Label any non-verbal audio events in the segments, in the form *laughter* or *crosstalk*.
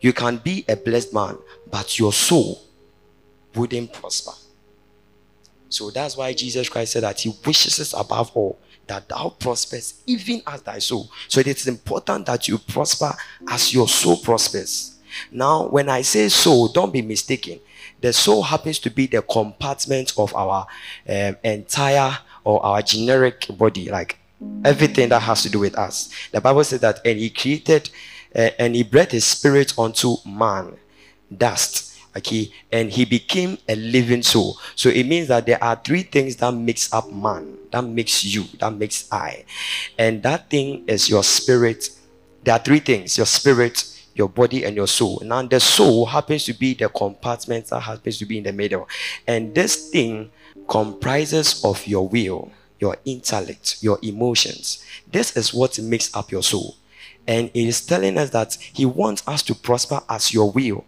you can be a blessed man, but your soul wouldn't prosper. So that's why Jesus Christ said that He wishes us above all that thou prospers even as thy soul. So it is important that you prosper as your soul prospers. Now, when I say soul, don't be mistaken. The soul happens to be the compartment of our um, entire or our generic body, like everything that has to do with us. The Bible says that, and He created Eh, and He breathed His spirit unto man, dust okay? And he became a living soul. So it means that there are three things that makes up man that makes you that makes i. And that thing is your spirit. There are three things your spirit your body and your soul. Now the soul happens to be the compartment that happens to be in the middle. And this thing comprises of your will your intellect your emotions. This is what makes up your soul and it is telling us that he wants us to prosper as your will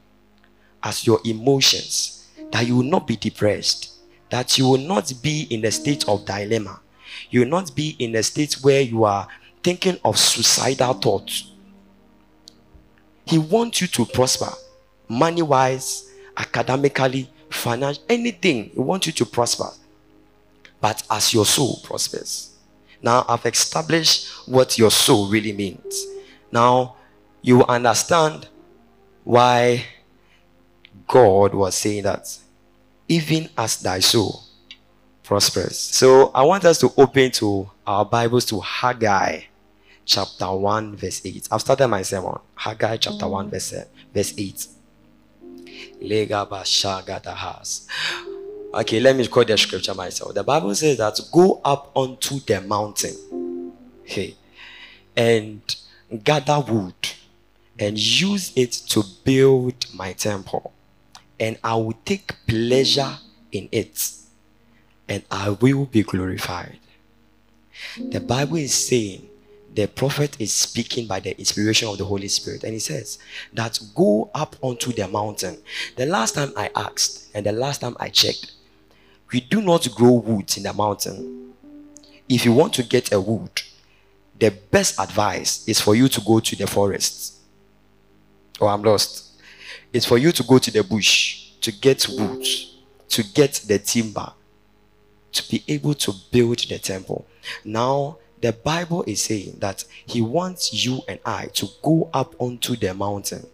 as your emotions, that you will not be depressed, that you will not be in a state of dilemma, you will not be in a state where you are thinking of suicidal thoughts. He wants you to prosper, money wise, academically, financially, anything. He wants you to prosper, but as your soul prospers. Now, I've established what your soul really means. Now, you understand why God was saying that even as thy soul prospers. So I want us to open to our Bibles to Haggai chapter 1, verse 8. I've started my sermon. Haggai chapter 1, verse, verse 8. Okay, let me quote the scripture myself. The Bible says that go up onto the mountain, okay, and gather wood and use it to build my temple and I will take pleasure in it, and I will be glorified. The Bible is saying the prophet is speaking by the inspiration of the Holy Spirit, and he says that go up onto the mountain. The last time I asked, and the last time I checked, we do not grow wood in the mountain. If you want to get a wood, the best advice is for you to go to the forest. Oh, I'm lost It's for you to go to the bush to get wood, to get the timber, to be able to build the temple. Now, the Bible is saying that He wants you and I to go up onto the mountain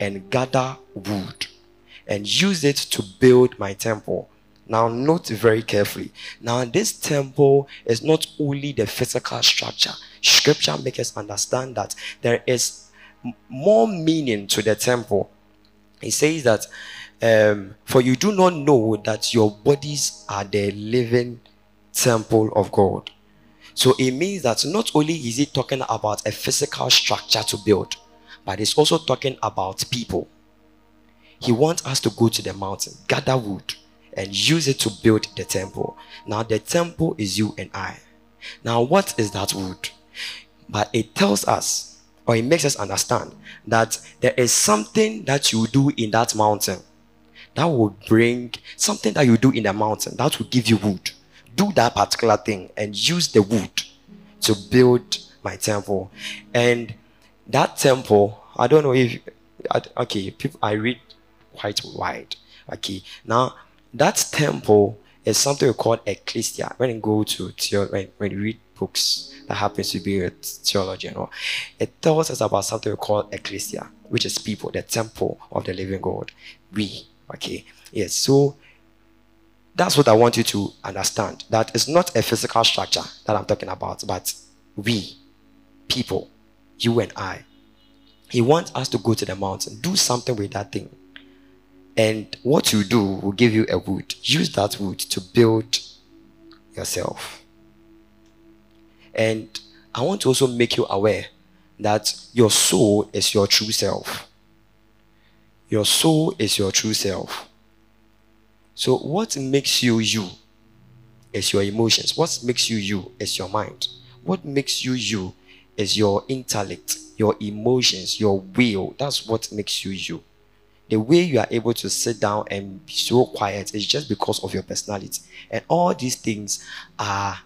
and gather wood and use it to build my temple. Now, note very carefully. Now, this temple is not only the physical structure. Scripture makes us understand that there is more meaning to the temple. He says that, um, for you do not know that your bodies are the living temple of God. So it means that not only is he talking about a physical structure to build, but he's also talking about people. He wants us to go to the mountain, gather wood, and use it to build the temple. Now, the temple is you and I. Now, what is that wood? But it tells us or it makes us understand that there is something that you do in that mountain that will bring something that you do in the mountain that will give you wood. Do that particular thing and use the wood to build my temple. And that temple, I don't know if okay, people I read quite wide. Okay, now that temple is something we call ecclesia. When you go to when, when you read books that happens to be a theology and all. It tells us about something we call ecclesia, which is people, the temple of the living God. We, okay. Yes, so that's what I want you to understand. That it's not a physical structure that I'm talking about, but we, people, you and I. He wants us to go to the mountain, do something with that thing. And what you do will give you a wood. Use that wood to build yourself. And I want to also make you aware that your soul is your true self. Your soul is your true self. So, what makes you you is your emotions. What makes you you is your mind. What makes you you is your intellect, your emotions, your will. That's what makes you you. The way you are able to sit down and be so quiet is just because of your personality. And all these things are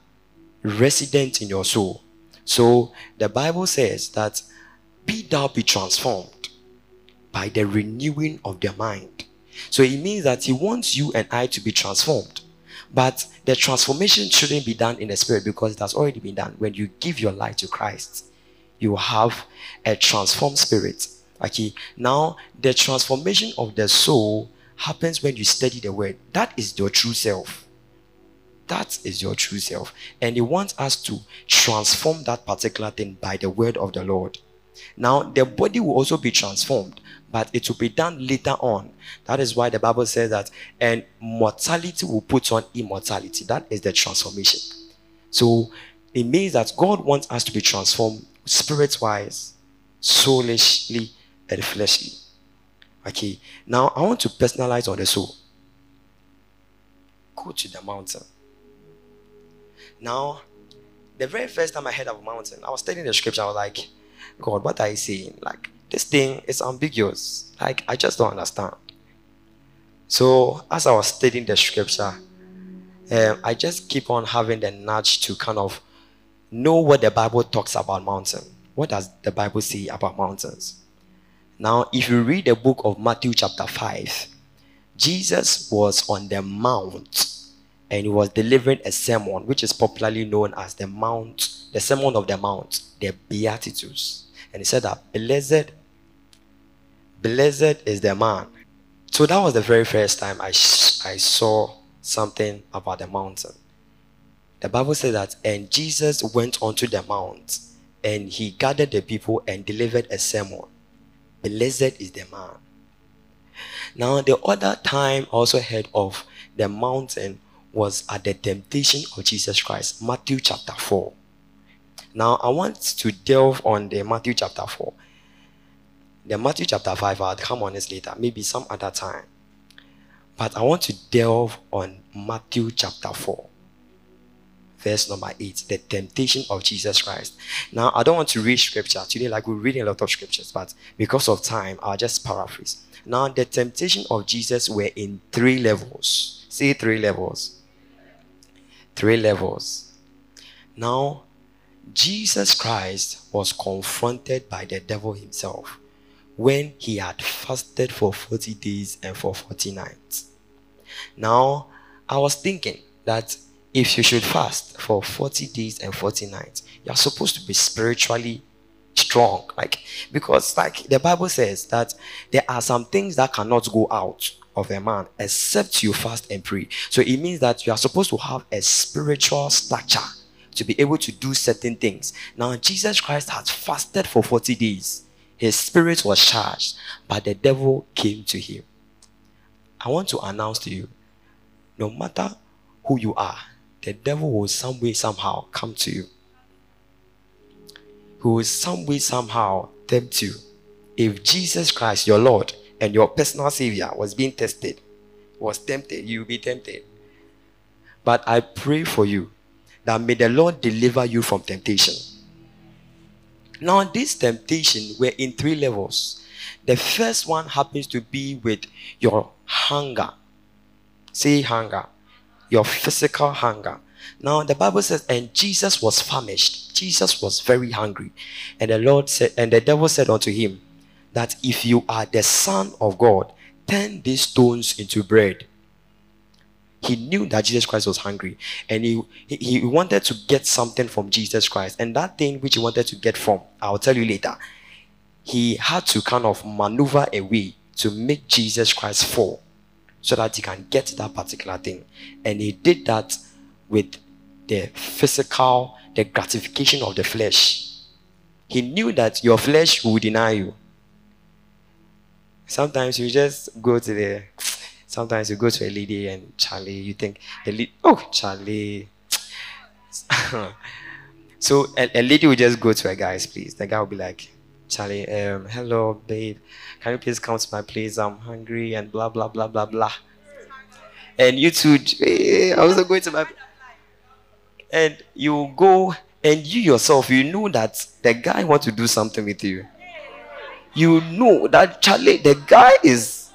resident in your soul. So the Bible says that be thou be transformed by the renewing of their mind. So it means that he wants you and I to be transformed. But the transformation shouldn't be done in the spirit because it has already been done. When you give your life to Christ, you have a transformed spirit. Okay. Now, the transformation of the soul happens when you study the word. That is your true self. That is your true self. And he wants us to transform that particular thing by the word of the Lord. Now, the body will also be transformed, but it will be done later on. That is why the Bible says that, and mortality will put on immortality. That is the transformation. So, it means that God wants us to be transformed spirit wise, soulishly, and fleshly. Okay, now I want to personalize on the soul. Go to the mountain. Now, the very first time I heard of a mountain, I was studying the scripture. I was like, God, what are you saying? Like, this thing is ambiguous. Like, I just don't understand. So, as I was studying the scripture, um, I just keep on having the nudge to kind of know what the Bible talks about mountain. What does the Bible say about mountains? Now, if you read the book of Matthew, chapter 5, Jesus was on the mount and he was delivering a sermon which is popularly known as the Mount, the Sermon of the Mount, the Beatitudes. And he said that blessed, blessed is the man. So that was the very first time I, I saw something about the mountain. The Bible says that, and Jesus went onto the mount and he gathered the people and delivered a sermon. Blessed is the man. Now, the other time I also heard of the mountain was at the temptation of Jesus Christ, Matthew chapter 4. Now, I want to delve on the Matthew chapter 4. The Matthew chapter 5, I'll come on this later, maybe some other time. But I want to delve on Matthew chapter 4, verse number 8, the temptation of Jesus Christ. Now, I don't want to read scripture today, like we're reading a lot of scriptures, but because of time, I'll just paraphrase. Now, the temptation of Jesus were in three levels. Say three levels three levels. Now, Jesus Christ was confronted by the devil himself when he had fasted for 40 days and for 40 nights. Now, I was thinking that if you should fast for 40 days and 40 nights, you're supposed to be spiritually strong. Like, because, like, the Bible says that there are some things that cannot go out of a man except you fast and pray. So it means that you are supposed to have a spiritual stature to be able to do certain things. Now, Jesus Christ has fasted for 40 days. His spirit was charged, but the devil came to him. I want to announce to you no matter who you are, the devil will some way, somehow come to you. Who will some way, somehow tempt you. If Jesus Christ, your Lord, and your personal savior was being tested, was tempted, you will be tempted. But I pray for you that may the Lord deliver you from temptation. Now, this temptation were in three levels. The first one happens to be with your hunger. Say hunger. Your physical hunger. Now the Bible says, and Jesus was famished. Jesus was very hungry. And the Lord said, and the devil said unto him, that if you are the Son of God, turn these stones into bread. He knew that Jesus Christ was hungry and he, he, he wanted to get something from Jesus Christ. And that thing which he wanted to get from, I'll tell you later, he had to kind of maneuver a way to make Jesus Christ fall so that he can get that particular thing. And he did that with the physical, the gratification of the flesh. He knew that your flesh will deny you. Sometimes you just go to the. Sometimes you go to a lady and Charlie, you think the oh Charlie. *laughs* so a, a, lady will just go to a guy's place. The guy will be like, Charlie, um, hello babe, can you please come to my place? I'm hungry and blah blah blah blah blah. And you too, hey, I was going to my. And you go and you yourself, you know that the guy want to do something with you you know that Charlie, the guy is.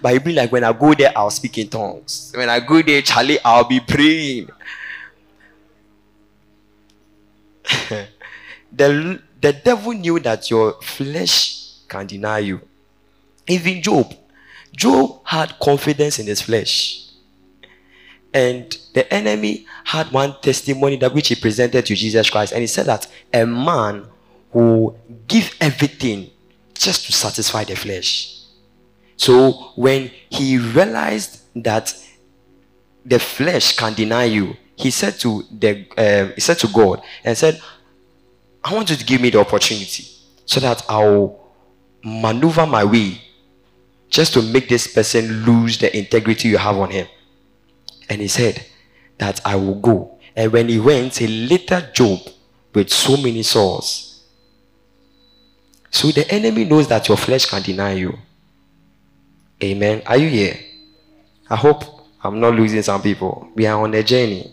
But it be like when I go there, I'll speak in tongues. When I go there, Charlie, I'll be praying. *laughs* the, the devil knew that your flesh can deny you. Even Job. Job had confidence in his flesh. And the enemy had one testimony that which he presented to Jesus Christ. And he said that a man who give everything just to satisfy the flesh. So when he realized that the flesh can deny you, he said to the uh, he said to God and said, "I want you to give me the opportunity so that I'll maneuver my way just to make this person lose the integrity you have on him." And he said that I will go. And when he went, he later Job with so many sores. So the enemy knows that your flesh can deny you. Amen. Are you here? I hope I'm not losing some people. We are on a journey.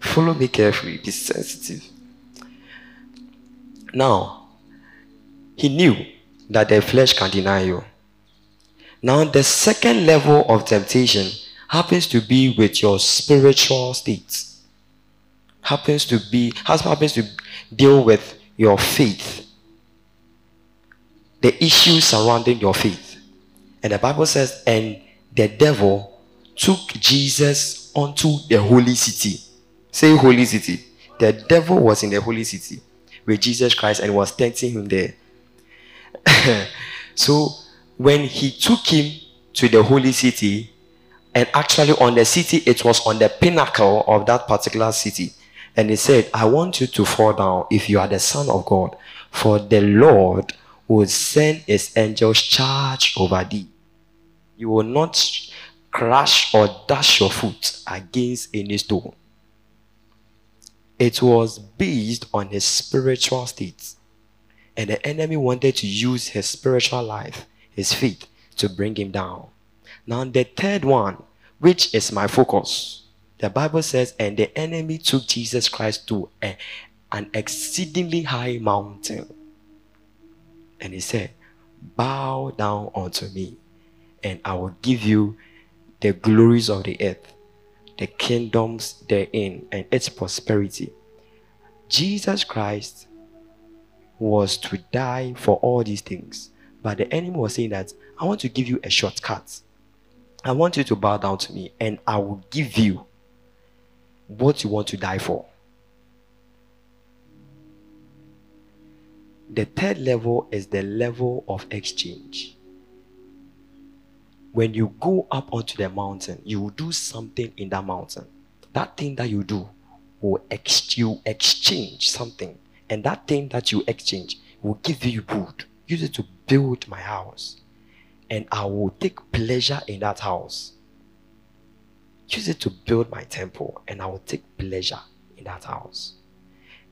Follow me carefully. Be sensitive. Now, he knew that the flesh can deny you. Now, the second level of temptation happens to be with your spiritual state. Happens to be has happens to deal with your faith. The issues surrounding your faith. And the Bible says, and the devil took Jesus unto the holy city. Say holy city. The devil was in the holy city with Jesus Christ and was tempting him there. *laughs* so when he took him to the holy city, and actually on the city, it was on the pinnacle of that particular city. And he said, I want you to fall down if you are the Son of God, for the Lord will send his angels charge over thee. You will not crash or dash your foot against any stone. It was based on his spiritual state. And the enemy wanted to use his spiritual life, his faith, to bring him down. Now, the third one, which is my focus, the Bible says, and the enemy took Jesus Christ to a, an exceedingly high mountain. And he said, Bow down unto me, and I will give you the glories of the earth, the kingdoms therein, and its prosperity. Jesus Christ was to die for all these things. But the enemy was saying that I want to give you a shortcut. I want you to bow down to me and I will give you what you want to die for. The third level is the level of exchange. When you go up onto the mountain, you will do something in that mountain. That thing that you do will ex- you exchange something, and that thing that you exchange will give you wood. Use it to build my house and I will take pleasure in that house. Use it to build my temple, and I will take pleasure in that house.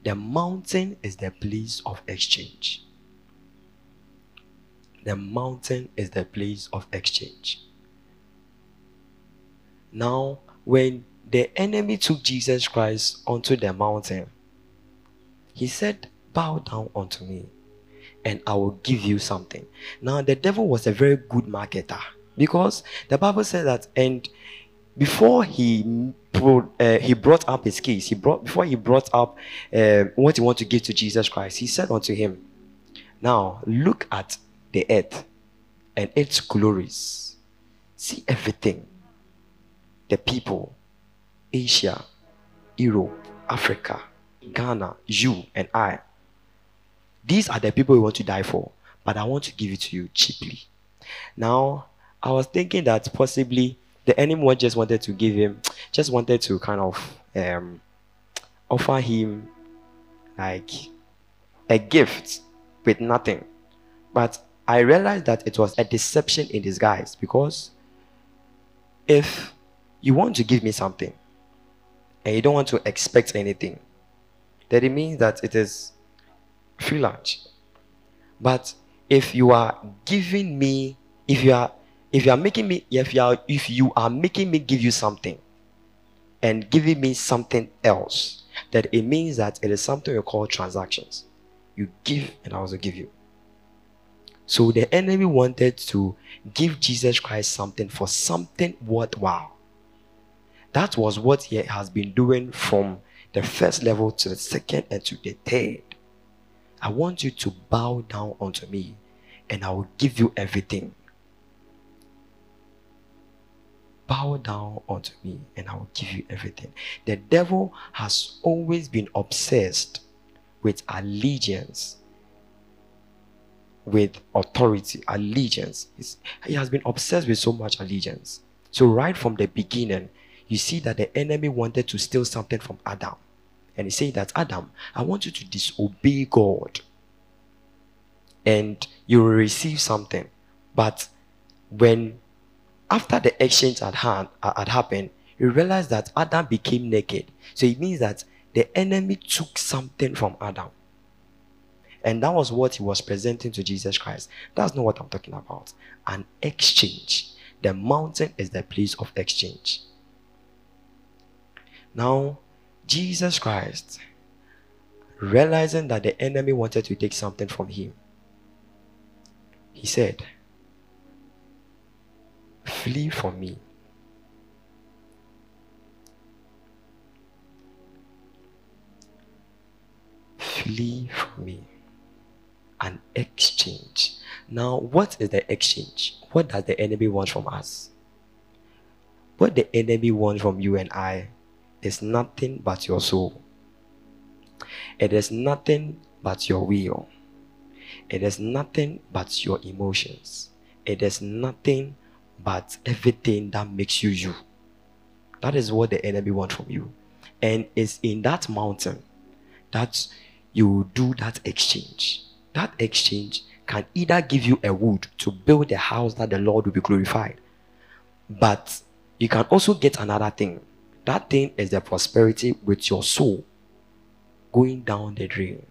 The mountain is the place of exchange. The mountain is the place of exchange. Now, when the enemy took Jesus Christ onto the mountain, he said, Bow down unto me and I will give you something. Now, the devil was a very good marketer because the Bible says that, and before he uh, he brought up his case, he brought before he brought up uh, what he wanted to give to Jesus Christ, he said unto him, Now look at the earth and its glories. See everything. The people, Asia, Europe, Africa, Ghana, you and I. These are the people we want to die for, but I want to give it to you cheaply. Now, I was thinking that possibly the enemy just wanted to give him, *tsk* just wanted to kind of um, offer him like a gift with nothing. But I realized that it was a deception in disguise because if you want to give me something and you don't want to expect anything, then it means that it is free lunch. But if you are giving me, if you are if you are making me if you are if you are making me give you something and giving me something else, that it means that it is something we call transactions. You give and I also give you. So the enemy wanted to give Jesus Christ something for something worthwhile. That was what he has been doing from the first level to the second and to the third. I want you to bow down unto me and I will give you everything. Bow down unto me and I will give you everything. The devil has always been obsessed with allegiance with authority, allegiance. he has been obsessed with so much allegiance. So, right from the beginning, you see that the enemy wanted to steal something from Adam. And he said that, Adam, I want you to disobey God and you will receive something. But when after the exchange had, had, uh, had happened, you realize that Adam became naked. So it means that the enemy took something from Adam. And that was what he was presenting to Jesus Christ. That's not what I'm talking about. An exchange. The mountain is the place of exchange. Now, Jesus Christ, realizing that the enemy wanted to take something from him, he said, Flee from me. Flee from me. An exchange. Now, what is the exchange? What does the enemy want from us? What the enemy wants from you and I is nothing but your soul. It is nothing but your will. It is nothing but your emotions. It is nothing but everything that makes you you. That is what the enemy wants from you. And it's in that mountain that you do that exchange. That exchange can either give you a wood to build a house that the Lord will be glorified, but you can also get another thing. That thing is the prosperity with your soul going down the drain.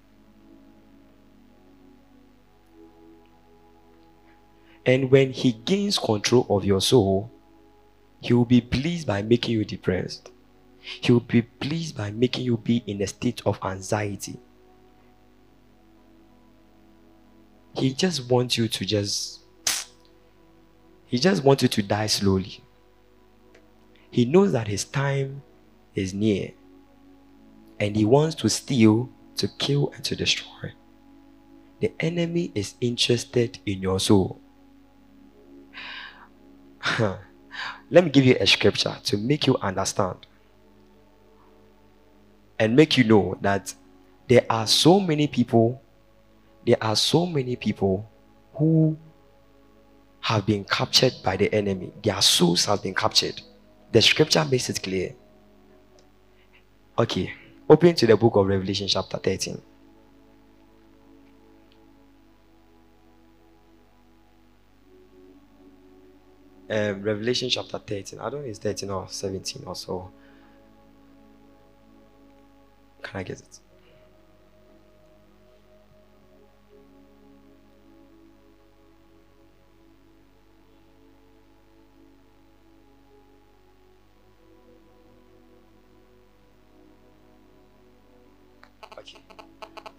And when he gains control of your soul, he will be pleased by making you depressed. He will be pleased by making you be in a state of anxiety. He just wants you to just he just wants you to die slowly. He knows that his time is near. And he wants to steal, to kill, and to destroy. The enemy is interested in your soul. *laughs* Let me give you a scripture to make you understand and make you know that there are so many people, there are so many people who have been captured by the enemy. Their souls have been captured. The scripture makes it clear. Okay, open to the book of Revelation, chapter 13. um, Revelation chapter 13. I don't know it's 13 or 17 or so. Can I get it?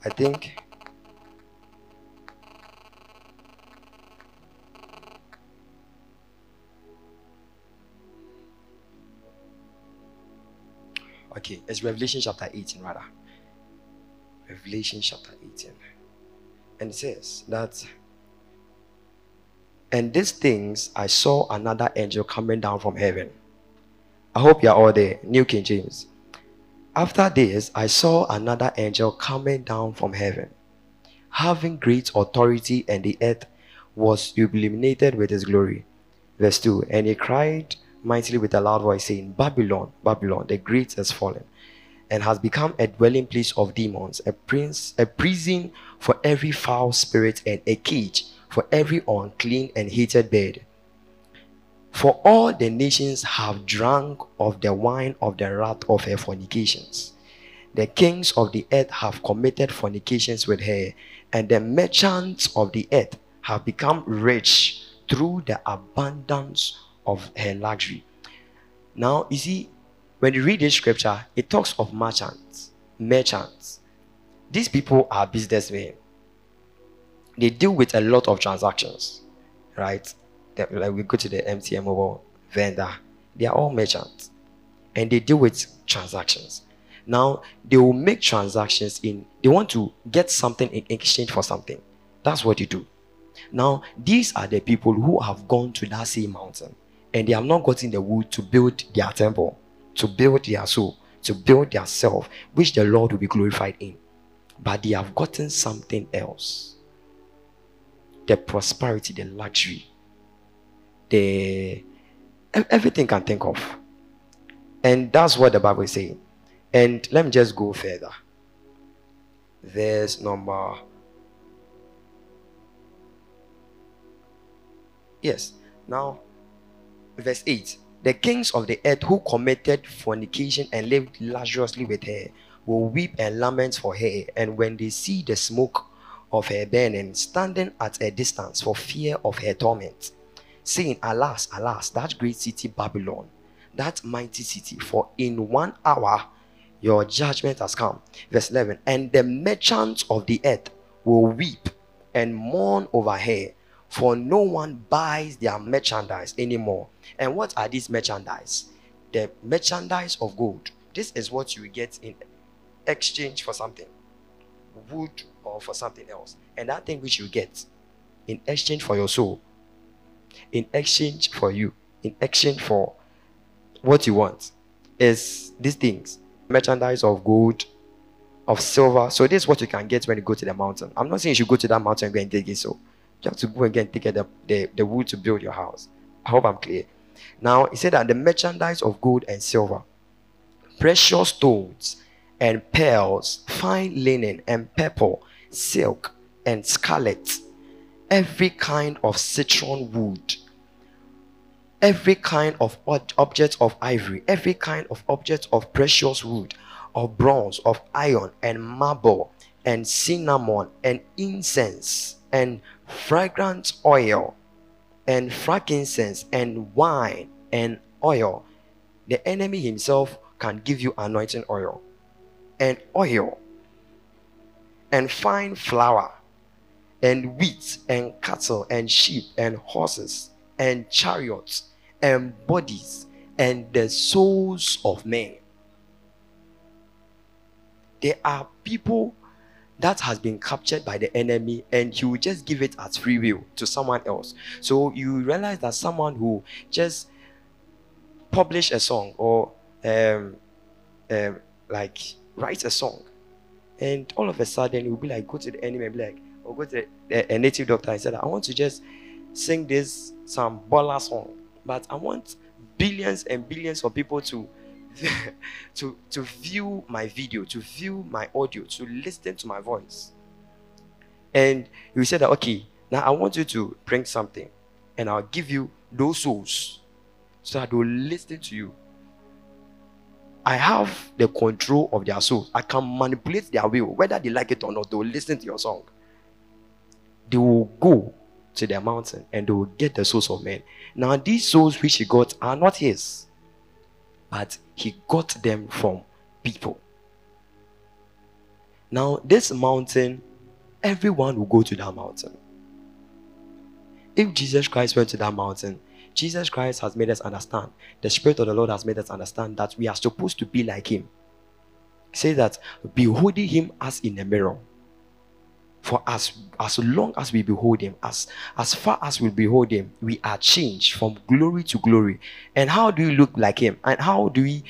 I think Okay, it's Revelation chapter 18, rather. Revelation chapter 18. And it says that, and these things I saw another angel coming down from heaven. I hope you're all there. New King James. After this, I saw another angel coming down from heaven, having great authority, and the earth was illuminated with his glory. Verse 2 And he cried mightily with a loud voice, saying, Babylon, Babylon, the great has fallen, and has become a dwelling place of demons, a prince, a prison for every foul spirit, and a cage for every unclean and hated bird. For all the nations have drunk of the wine of the wrath of her fornications. The kings of the earth have committed fornications with her, and the merchants of the earth have become rich through the abundance of her luxury. Now, you see, when you read this scripture, it talks of merchants. Merchants. These people are businessmen. They deal with a lot of transactions, right? Like we go to the MTN mobile vendor, they are all merchants, and they deal with transactions. Now they will make transactions in. They want to get something in exchange for something. That's what they do. Now these are the people who have gone to that same mountain and they have not gotten the wood to build their temple, to build their soul, to build their self, which the Lord will be glorified in. But they have gotten something else the prosperity, the luxury, the everything can think of. And that's what the Bible is saying. And let me just go further. Verse number. Yes. Now, verse 8 The kings of the earth who committed fornication and lived luxuriously with her will weep and lament for her, and when they see the smoke of her burning, standing at a distance for fear of her torment, saying, Alas, alas, that great city Babylon, that mighty city, for in one hour your judgment has come. Verse 11 And the merchants of the earth will weep and mourn over her, for no one buys their merchandise anymore. And what are these merchandise? The merchandise of gold. This is what you get in exchange for something wood or for something else. And that thing which you get in exchange for your soul, in exchange for you, in exchange for what you want, is these things merchandise of gold, of silver. So, this is what you can get when you go to the mountain. I'm not saying you should go to that mountain and go and take it. So, you have to go and get, the, the, the wood to build your house. I hope I'm clear. Now, he said that the merchandise of gold and silver, precious stones, and pearls, fine linen and purple, silk and scarlet, every kind of citron wood, every kind of object of ivory, every kind of object of precious wood, of bronze, of iron, and marble, and cinnamon, and incense, and fragrant oil, and frankincense, and wine, and oil. The enemy himself can give you anointing oil and oil and fine flour and wheat and cattle and sheep and horses and chariots and bodies and the souls of men. There are people that has been captured by the enemy and he will just give it as free will to someone else. So you realize that someone who just publish a song or um, um, like write a song, and all of a sudden you'll be like, go to the enemy and be like, or go to the, a, native doctor and said, I want to just sing this some baller song, but I want billions and billions of people to *laughs* to to view my video, to view my audio, to listen to my voice. And you said that okay, now I want you to bring something, and I'll give you those souls so that they'll listen to you. I have the control of their souls. I can manipulate their will, whether they like it or not. They will listen to your song. They will go to their mountain and they will get the souls of men. Now, these souls which he got are not his, but he got them from people. Now, this mountain, everyone will go to that mountain. If Jesus Christ went to that mountain, Jesus Christ has made us understand, the Spirit of the Lord has made us understand that we are supposed to be like Him. Say that beholding Him as in a mirror. For as as long as we behold Him, as as far as we behold Him, we are changed from glory to glory. And how do we look like Him? And how do we?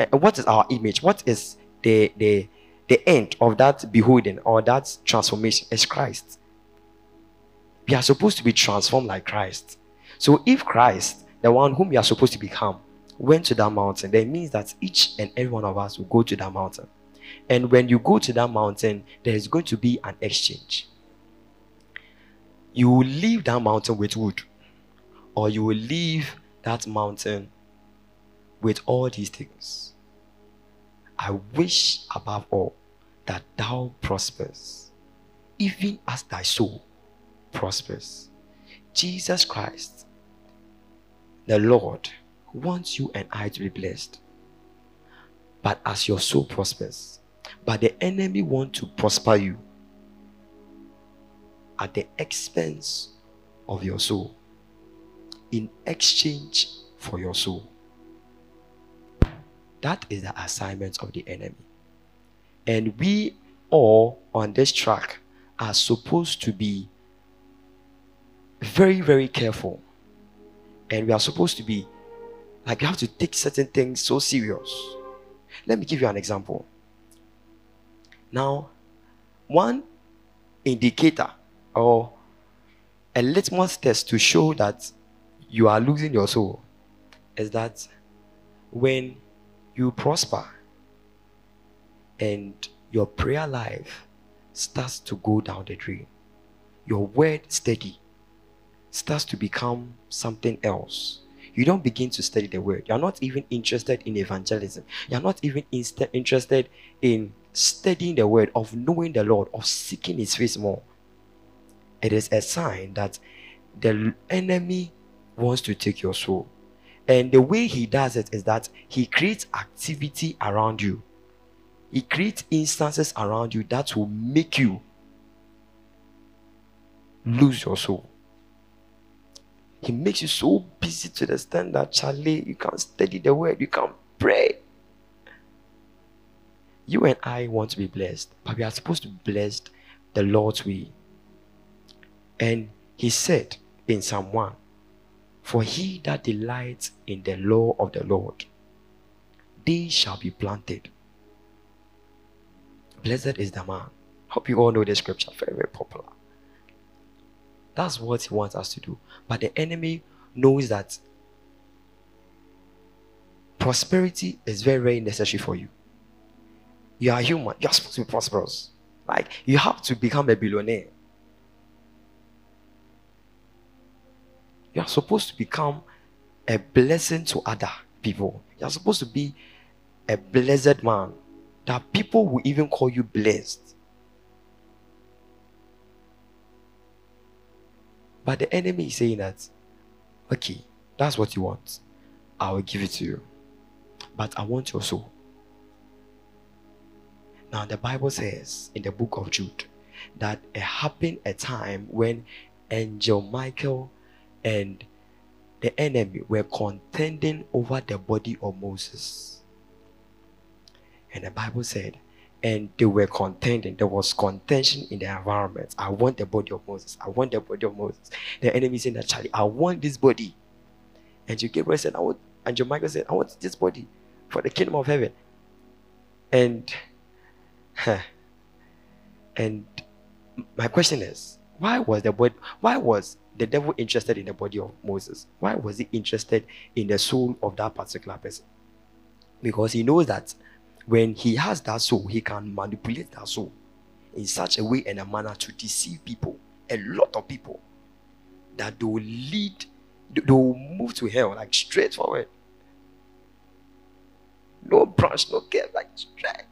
Uh, what is our image? What is the the the end of that beholding or that transformation? Is Christ. We are supposed to be transformed like Christ. So if Christ, the one whom we are supposed to become, went to that mountain, that means that each and every one of us will go to that mountain. And when you go to that mountain, there is going to be an exchange. You will leave that mountain with wood, or you will leave that mountain with all these things. I wish above all that thou prospers, even as thy soul prospers. Jesus Christ, the Lord, wants you and I to be blessed. But as your soul prospers, but the enemy want to prosper you at the expense of your soul in exchange for your soul. That is the assignment of the enemy. And we all on this track are supposed to be very, very careful And we are supposed to be like, you have to take certain things so serious. Let me give you an example. Now, one indicator or a litmus test to show that you are losing your soul is that when you prosper and your prayer life starts to go down the drain, your word steady starts to become something else. You don't begin to study the word. You're not even interested in evangelism. You're not even inst- interested in studying the word, of knowing the Lord, of seeking his face more. It is a sign that the enemy wants to take your soul. And the way he does it is that he creates activity around you. He creates instances around you that will make you lose your soul. He makes you so busy to the extent that Charlie, you can't study the word, you can't pray. You and I want to be blessed, but we are supposed to be blessed the Lord's way. And he said in Psalm 1 For he that delights in the law of the Lord, they shall be planted. Blessed is the man. Hope you all know the scripture, very, very popular. That's what he wants us to do. But the enemy knows that prosperity is very, very necessary for you. You are human. You're supposed to be prosperous. Like, you have to become a billionaire. You are supposed to become a blessing to other people. You are supposed to be a blessed man that people will even call you blessed. But the enemy is saying that, okay, that's what you want. I will give it to you. But I want your soul. Now, the Bible says in the book of Jude that it happened a time when Angel Michael and the enemy were contending over the body of Moses. And the Bible said and they were contending. There was contention in the environment. I want the body of Moses. I want the body of Moses. The enemy said Charlie, I want this body. And you Gabriel said, I want and Michael said, I want this body for the kingdom of heaven. And and my question is, why was the body why was the devil interested in the body of Moses? Why was he interested in the soul of that particular person? Because he knows that when he has that soul, he can manipulate that soul in such a way and a manner to deceive people, a lot of people, that they will lead, they will move to hell like straight forward. No branch, no curve, like straight.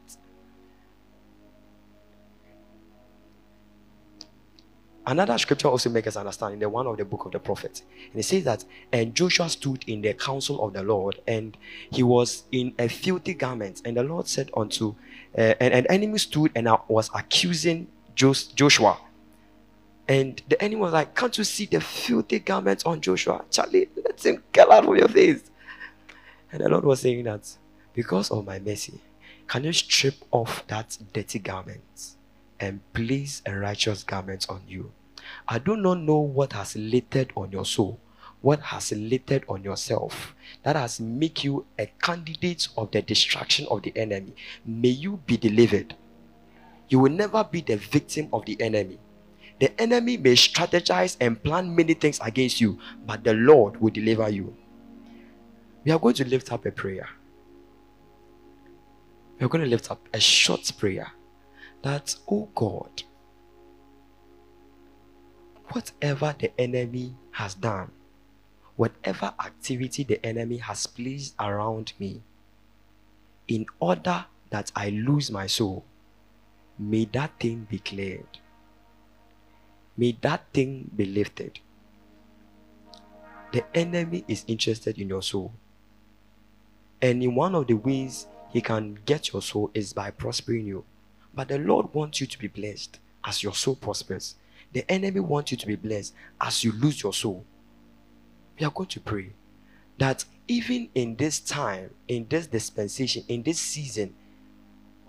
Another scripture also makes us understand in the one of the book of the prophets. And it says that, and Joshua stood in the council of the Lord, and he was in a filthy garment. And the Lord said unto, uh, and an enemy stood and was accusing Joshua. And the enemy was like, Can't you see the filthy garments on Joshua? Charlie, let him get out of your face. And the Lord was saying that, Because of my mercy, can you strip off that dirty garment? And place a righteous garment on you. I do not know what has littered on your soul, what has littered on yourself, that has make you a candidate of the destruction of the enemy. May you be delivered. You will never be the victim of the enemy. The enemy may strategize and plan many things against you, but the Lord will deliver you. We are going to lift up a prayer. We are going to lift up a short prayer that, oh God, whatever the enemy has done, whatever activity the enemy has placed around me, in order that I lose my soul, may that thing be cleared. May that thing be lifted. The enemy is interested in your soul. And in one of the ways he can get your soul is by prospering you. But the Lord wants you to be blessed as your soul prospers. The enemy wants you to be blessed as you lose your soul. We are going to pray that even in this time, in this dispensation, in this season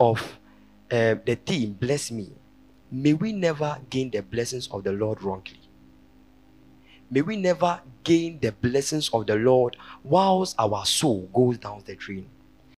of uh, the theme, bless me, may we never gain the blessings of the Lord wrongly. may we never gain the blessings of the Lord whilst our soul goes down the drain.